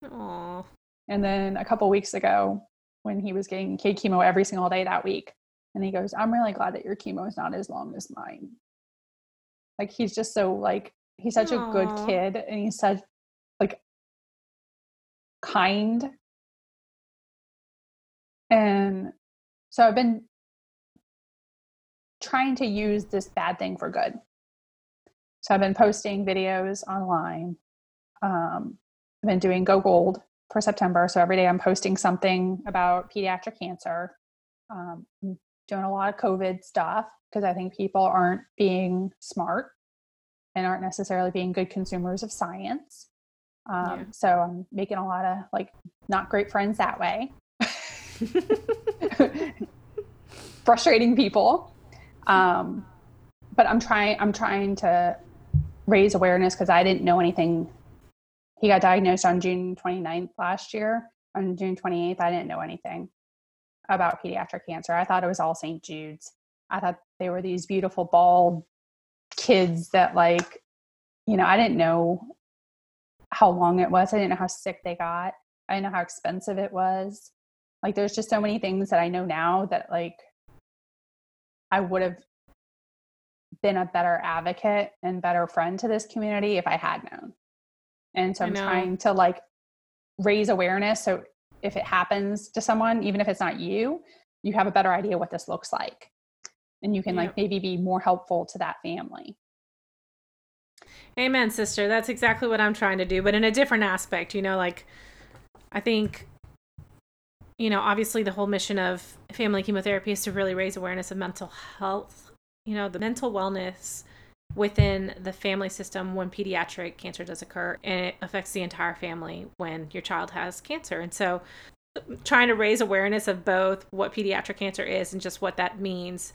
Aww. And then a couple weeks ago, when he was getting K chemo every single day that week, and he goes, I'm really glad that your chemo is not as long as mine. Like he's just so like he's such Aww. a good kid and he's such like kind. And so I've been trying to use this bad thing for good. So I've been posting videos online. Um, I've been doing Go Gold for September. So every day I'm posting something about pediatric cancer. Um, doing a lot of COVID stuff because I think people aren't being smart and aren't necessarily being good consumers of science. Um, yeah. So I'm making a lot of like not great friends that way. Frustrating people. Um, but I'm trying. I'm trying to raise awareness because I didn't know anything. He got diagnosed on June 29th last year. On June 28th, I didn't know anything about pediatric cancer. I thought it was all St. Jude's. I thought they were these beautiful bald kids that like, you know, I didn't know how long it was. I didn't know how sick they got. I didn't know how expensive it was. Like there's just so many things that I know now that like I would have been a better advocate and better friend to this community if I had known. And so I'm trying to like raise awareness so if it happens to someone, even if it's not you, you have a better idea what this looks like. And you can like maybe be more helpful to that family. Amen, sister. That's exactly what I'm trying to do, but in a different aspect. You know, like I think, you know, obviously the whole mission of family chemotherapy is to really raise awareness of mental health, you know, the mental wellness within the family system when pediatric cancer does occur and it affects the entire family when your child has cancer. And so trying to raise awareness of both what pediatric cancer is and just what that means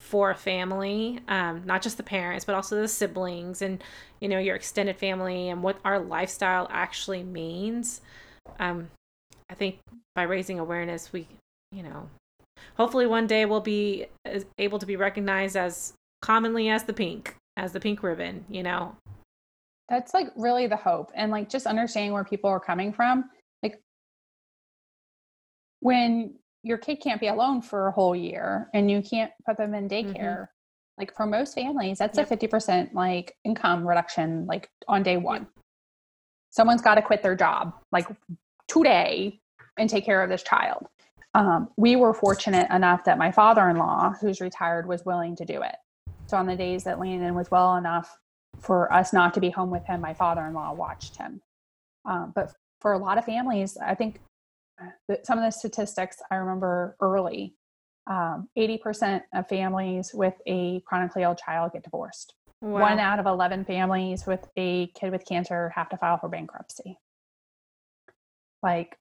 for a family um, not just the parents but also the siblings and you know your extended family and what our lifestyle actually means um, i think by raising awareness we you know hopefully one day we'll be able to be recognized as commonly as the pink as the pink ribbon, you know? That's like really the hope. And like just understanding where people are coming from. Like when your kid can't be alone for a whole year and you can't put them in daycare, mm-hmm. like for most families, that's yep. a 50% like income reduction, like on day one. Yep. Someone's got to quit their job like today and take care of this child. Um, we were fortunate enough that my father in law, who's retired, was willing to do it. So on the days that Landon was well enough for us not to be home with him, my father-in-law watched him. Um, but for a lot of families, I think some of the statistics I remember early, um, 80% of families with a chronically ill child get divorced. Wow. One out of 11 families with a kid with cancer have to file for bankruptcy. Like,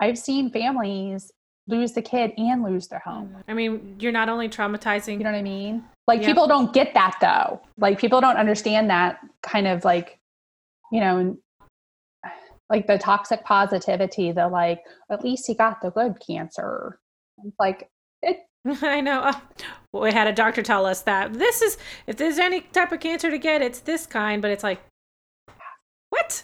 I've seen families lose the kid and lose their home. I mean, you're not only traumatizing. You know what I mean? Like people don't get that though. Like people don't understand that kind of like, you know, like the toxic positivity, the like, at least he got the good cancer. It's like it I know. Oh, we had a doctor tell us that this is if there's any type of cancer to get, it's this kind. But it's like, what?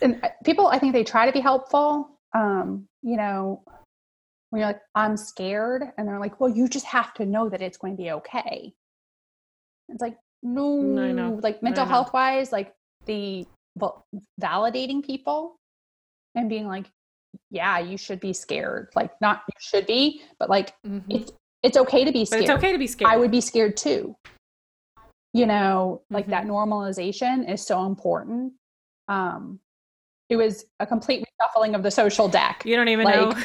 and uh, people, I think they try to be helpful. Um, you know, when you're like, I'm scared, and they're like, well, you just have to know that it's going to be okay. It's like, no, I know. like mental know. health wise, like the val- validating people and being like, yeah, you should be scared. Like, not you should be, but like, Mhm. it's it's okay to be But scared. it's okay to be scared. I would be scared too. You know, like Mm-hmm. that normalization is so important. Um, it was a complete reshuffling of the social deck. You don't even Like- know.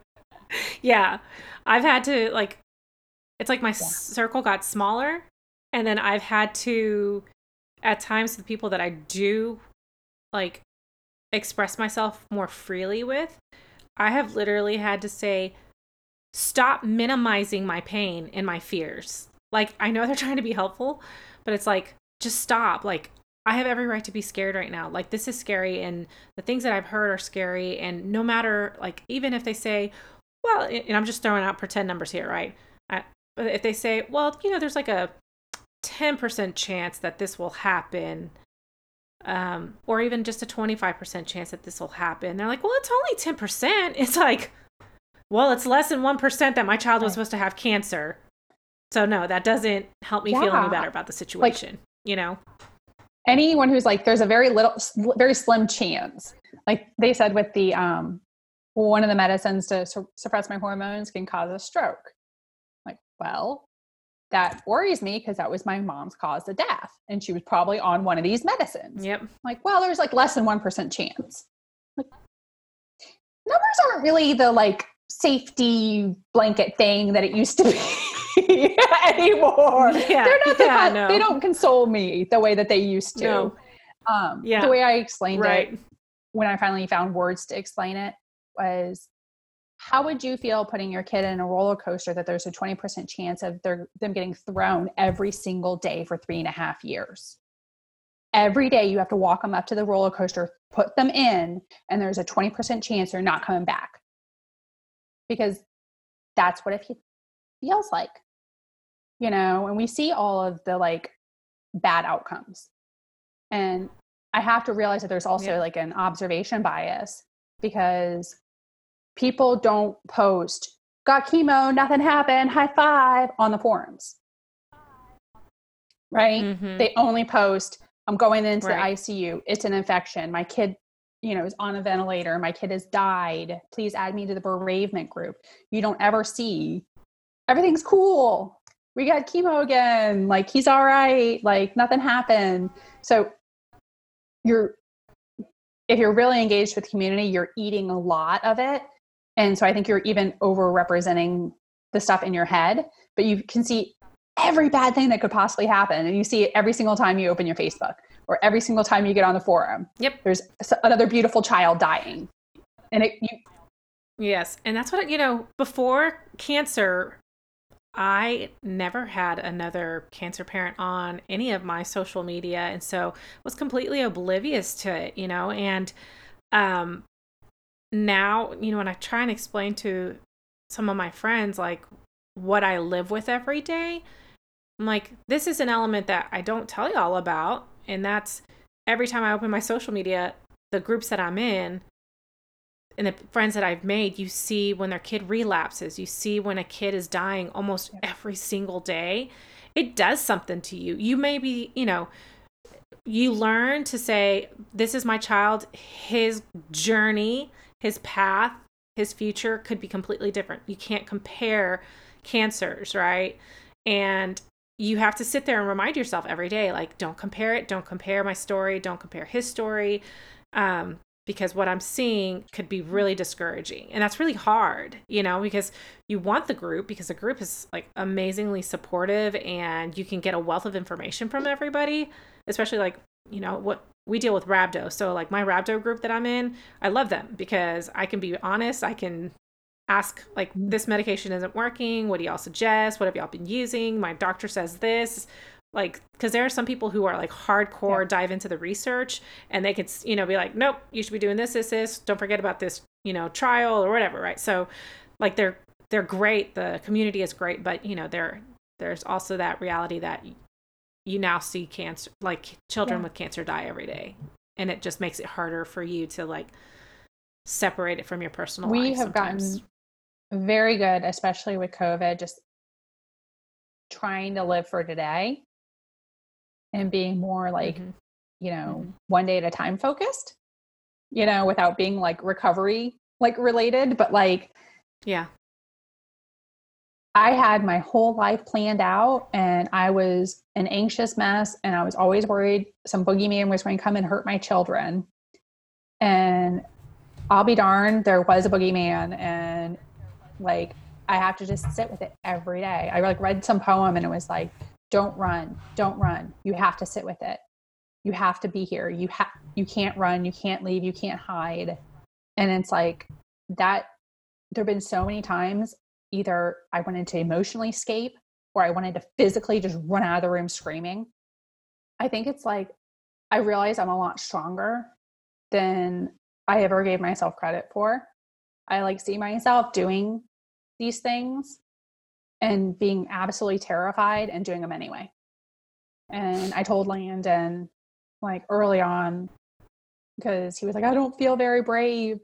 yeah. I've had to like it's like my circle got smaller and then I've had to at times the people that I do like express myself more freely with, I have literally had to say stop minimizing my pain and my fears. Like I know they're trying to be helpful, but it's like just stop. Like I have every right to be scared right now. Like this is scary and the things that I've heard are scary and no matter like even if they say, well, and I'm just throwing out pretend numbers here, right? I, but if they say, well, you know, there's like a 10% chance that this will happen um, or even just a 25% chance that this will happen. They're like, well, it's only 10%. It's like, well, it's less than 1% that my child was supposed to have cancer. So, no, that doesn't help me feel any better about the situation, you know? Anyone who's like, there's a very little, very slim chance. Like they said with the um, one of the medicines to su- suppress my hormones can cause a stroke. Like, well, that worries me because that was my mom's cause of death, and she was probably on one of these medicines. Yep. like well there's like less than 1% chance like numbers aren't really the like safety blanket thing that it used to be anymore Yeah, they're not the yeah, no. they don't console me the way that they used to No. um Yeah. the way i explained Right. it when i finally found words to explain it was how would you feel putting your kid in a roller coaster that there's a 20% chance of their, them getting thrown every single day for three and a half years every day you have to walk them up to the roller coaster put them in and there's a 20% chance they're not coming back because that's what it feels like you know and we see all of the like bad outcomes. And i have to realize that there's also Yeah. like an observation bias because people don't post got chemo nothing happened high five on the forums. Right? Mhm. they only post i'm going into Right. the icu it's an infection. My kid you know is on a ventilator. My kid has died. Please add me to the bereavement group. You don't ever see everything's cool we got chemo again. Like he's all right. Like nothing happened. So you're if you're really engaged with community you're eating a lot of it. And so i think you're even over representing the stuff in your head but you can see every bad thing that could possibly happen. And you see it every single time you open your facebook or every single time you get on the forum. Yep. there's another beautiful child dying. And it you, Yes. And that's what, you know, before cancer, I never had another cancer parent on any of my social media. And so was completely oblivious to it, you know, and um, now, you know, when I try and explain to some of my friends, like what I live with every day, I'm like, this is an element that I don't tell y'all about. And that's every time I open my social media, the groups that I'm in, and the friends that I've made, you see when their kid relapses, you see when a kid is dying almost every single day. It does something to you. You may be, you know, you learn to say, This is my child. His journey, his path, his future could be completely different. You can't compare cancers, right? And you have to sit there and remind yourself every day, like, don't compare it. Don't compare my story. Don't compare his story. Um, because what I'm seeing could be really discouraging. And that's really hard, you know, because you want the group because the group is like amazingly supportive and you can get a wealth of information from everybody, especially like, you know, what we deal with Rhabdo. So like my Rhabdo group that I'm in, I love them because I can be honest, I can ask like this medication isn't working, what do y'all suggest? What have y'all been using? My doctor says this like because there are some people who are like hardcore Yeah. dive into the research and they could you know be like nope you should be doing this this this don't forget about this you know trial or whatever right so like they're they're great. The community is great, but you know, there there's also that reality that you now see cancer, like children yeah. with cancer die every day, and it just makes it harder for you to like separate it from your personal we life. have sometimes. gotten very good, especially with COVID, just trying to live for today and being more like, mm-hmm. you know, mm-hmm. one day at a time focused, you know, without being like recovery like related, but like, yeah. I had my whole life planned out and I was an anxious mess and I was always worried some boogeyman was going to come and hurt my children. And I'll be darned, there was a boogeyman and like I have to just sit with it every day. I like read some poem and it was like, don't run, don't run. You have to sit with it. You have to be here. You have you can't run, you can't leave, you can't hide. And it's like that there have been so many times either I wanted to emotionally escape or I wanted to physically just run out of the room screaming. I think it's like I realize I'm a lot stronger than I ever gave myself credit for. I like see myself doing these things and being absolutely terrified and doing them anyway. And I told Landon like early on because he was like, I don't feel very brave.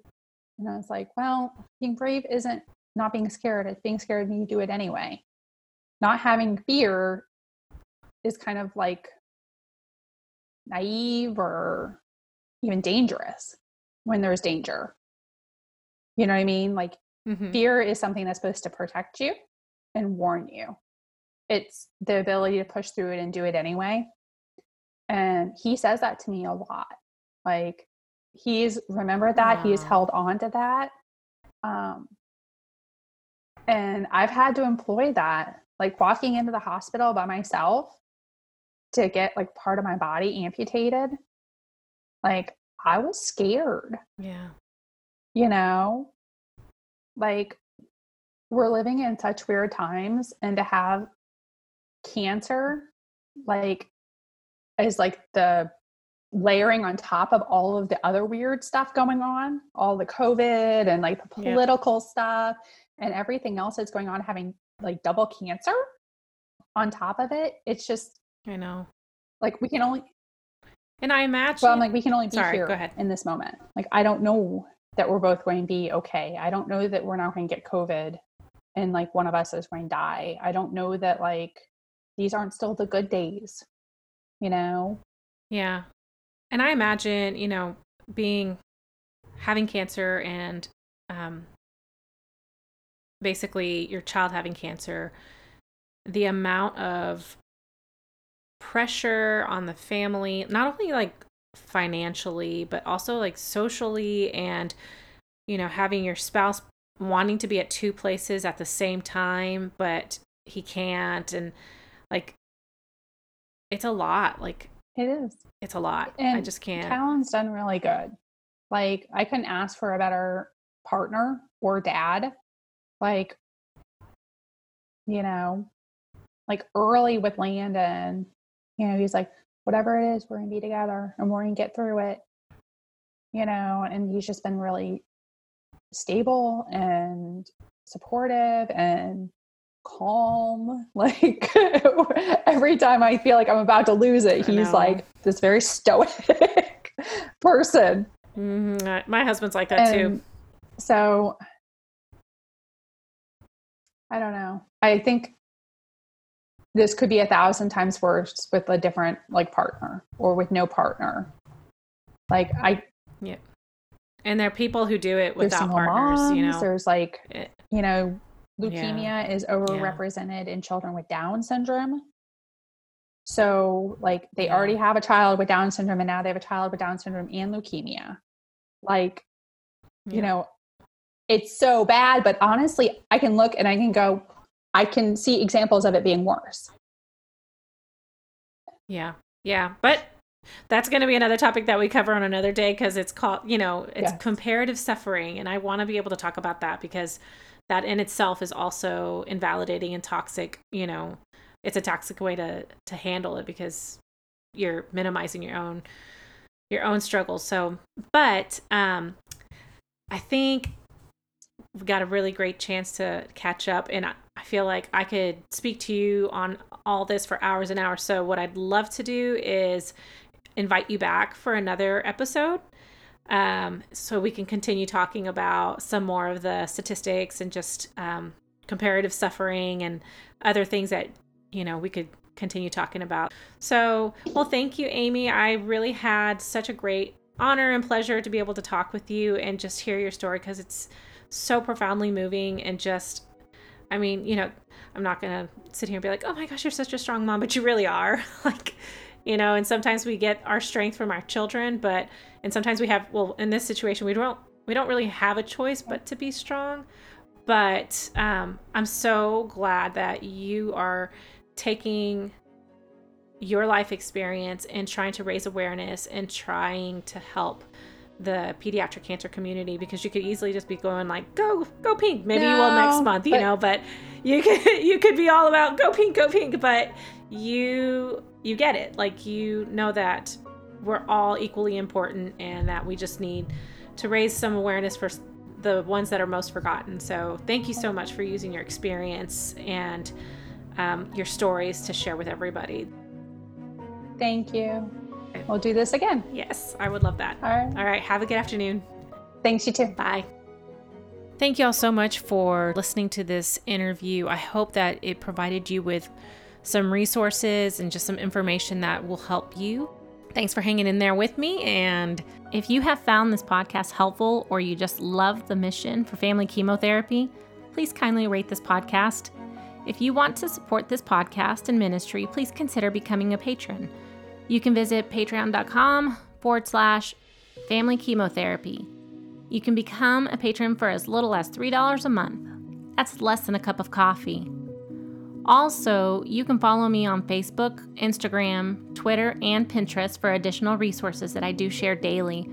And I was like, well, being brave isn't not being scared, it's being scared and you do it anyway. Not having fear is kind of like naive or even dangerous when there's danger. You know what I mean? Like mm-hmm. fear is something that's supposed to protect you and warn you. It's the ability to push through it and do it anyway. And he says that to me a lot. Like he's remembered that, wow. he's held on to that. Um, and I've had to employ that, like walking into the hospital by myself to get like part of my body amputated. Like I was scared. Yeah. You know, like we're living in such weird times and to have cancer like is like the layering on top of all of the other weird stuff going on, all the COVID and like the political yeah. stuff and everything else that's going on having like double cancer on top of it it's just i know like we can only and i imagine well i'm like we can only be Sorry, here go ahead. in this moment like i don't know that we're both going to be okay i don't know that we're not going to get covid and like one of us is going to die. I don't know that like these aren't still the good days you know? Yeah. And i imagine you know being having cancer and um basically your child having cancer, the amount of pressure on the family, not only like financially, but also like socially and, you know, having your spouse wanting to be at two places at the same time, but he can't. And like, it's a lot. Like, it is. It's a lot. And I just can't. Callan's done really good. Like, I couldn't ask for a better partner or dad like you know like early with landon you know he's like whatever it is we're gonna be together and we're gonna get through it you know and he's just been really stable and supportive and calm like every time i feel like i'm about to lose it he's like this very stoic person mm-hmm. my husband's like that and too so I don't know. I think this could be a thousand times worse with a different like partner or with no partner. Like I Yeah. And there are people who do it without partners, moms, you know. There's like it, you know, leukemia yeah. is overrepresented yeah. in children with Down syndrome. So like they yeah. already have a child with Down syndrome and now they have a child with Down syndrome and leukemia. Like, you know, it's so bad. But honestly, I can look and I can go, I can see examples of it being worse. Yeah. Yeah. But that's going to be another topic that we cover on another day because it's called, you know, it's yes. comparative suffering. And I want to be able to talk about that because that in itself is also invalidating and toxic. You know, it's a toxic way to, to handle it because you're minimizing your own your own struggles. So, but um, I think we got a really great chance to catch up. And I, I feel like I could speak to you on all this for hours and hours. So, what I'd love to do is invite you back for another episode um, so we can continue talking about some more of the statistics and just um, comparative suffering and other things that you know we could continue talking about. So, well, thank you, Amy. I really had such a great honor and pleasure to be able to talk with you and just hear your story because it's so profoundly moving and just, I mean, you know, I'm not to sit here and be like, oh my gosh, you're such a strong mom, but you really are. like, you know, and sometimes we get our strength from our children, but, and sometimes we have, well, in this situation, we don't, we don't really have a choice but to be strong. But um, I'm so glad that you are taking your life experience and trying to raise awareness and trying to help the pediatric cancer community because you could easily just be going like go go pink maybe no, you will next month you but, know but you could you could be all about go pink go pink but you you get it like you know that we're all equally important and that we just need to raise some awareness for the ones that are most forgotten so thank you so much for using your experience and um, your stories to share with everybody. Thank you. We'll do this again. Yes, I would love that. All right. All right. Have a good afternoon. Thanks, you too. Bye. Thank you all so much for listening to this interview. I hope that it provided you with some resources and just some information that will help you. Thanks for hanging in there with me. And if you have found this podcast helpful or you just love the mission for family chemotherapy, please kindly rate this podcast if you want to support this podcast and ministry, please consider becoming a patron. You can visit patreon.com forward slash family chemotherapy. You can become a patron for as little as $3 a month. That's less than a cup of coffee. Also, you can follow me on Facebook, Instagram, Twitter, and Pinterest for additional resources that I do share daily.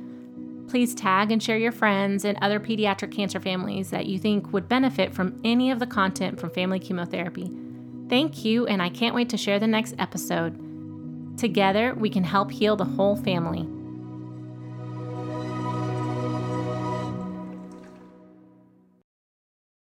Please tag and share your friends and other pediatric cancer families that you think would benefit from any of the content from family chemotherapy. Thank you, and I can't wait to share the next episode. Together, we can help heal the whole family.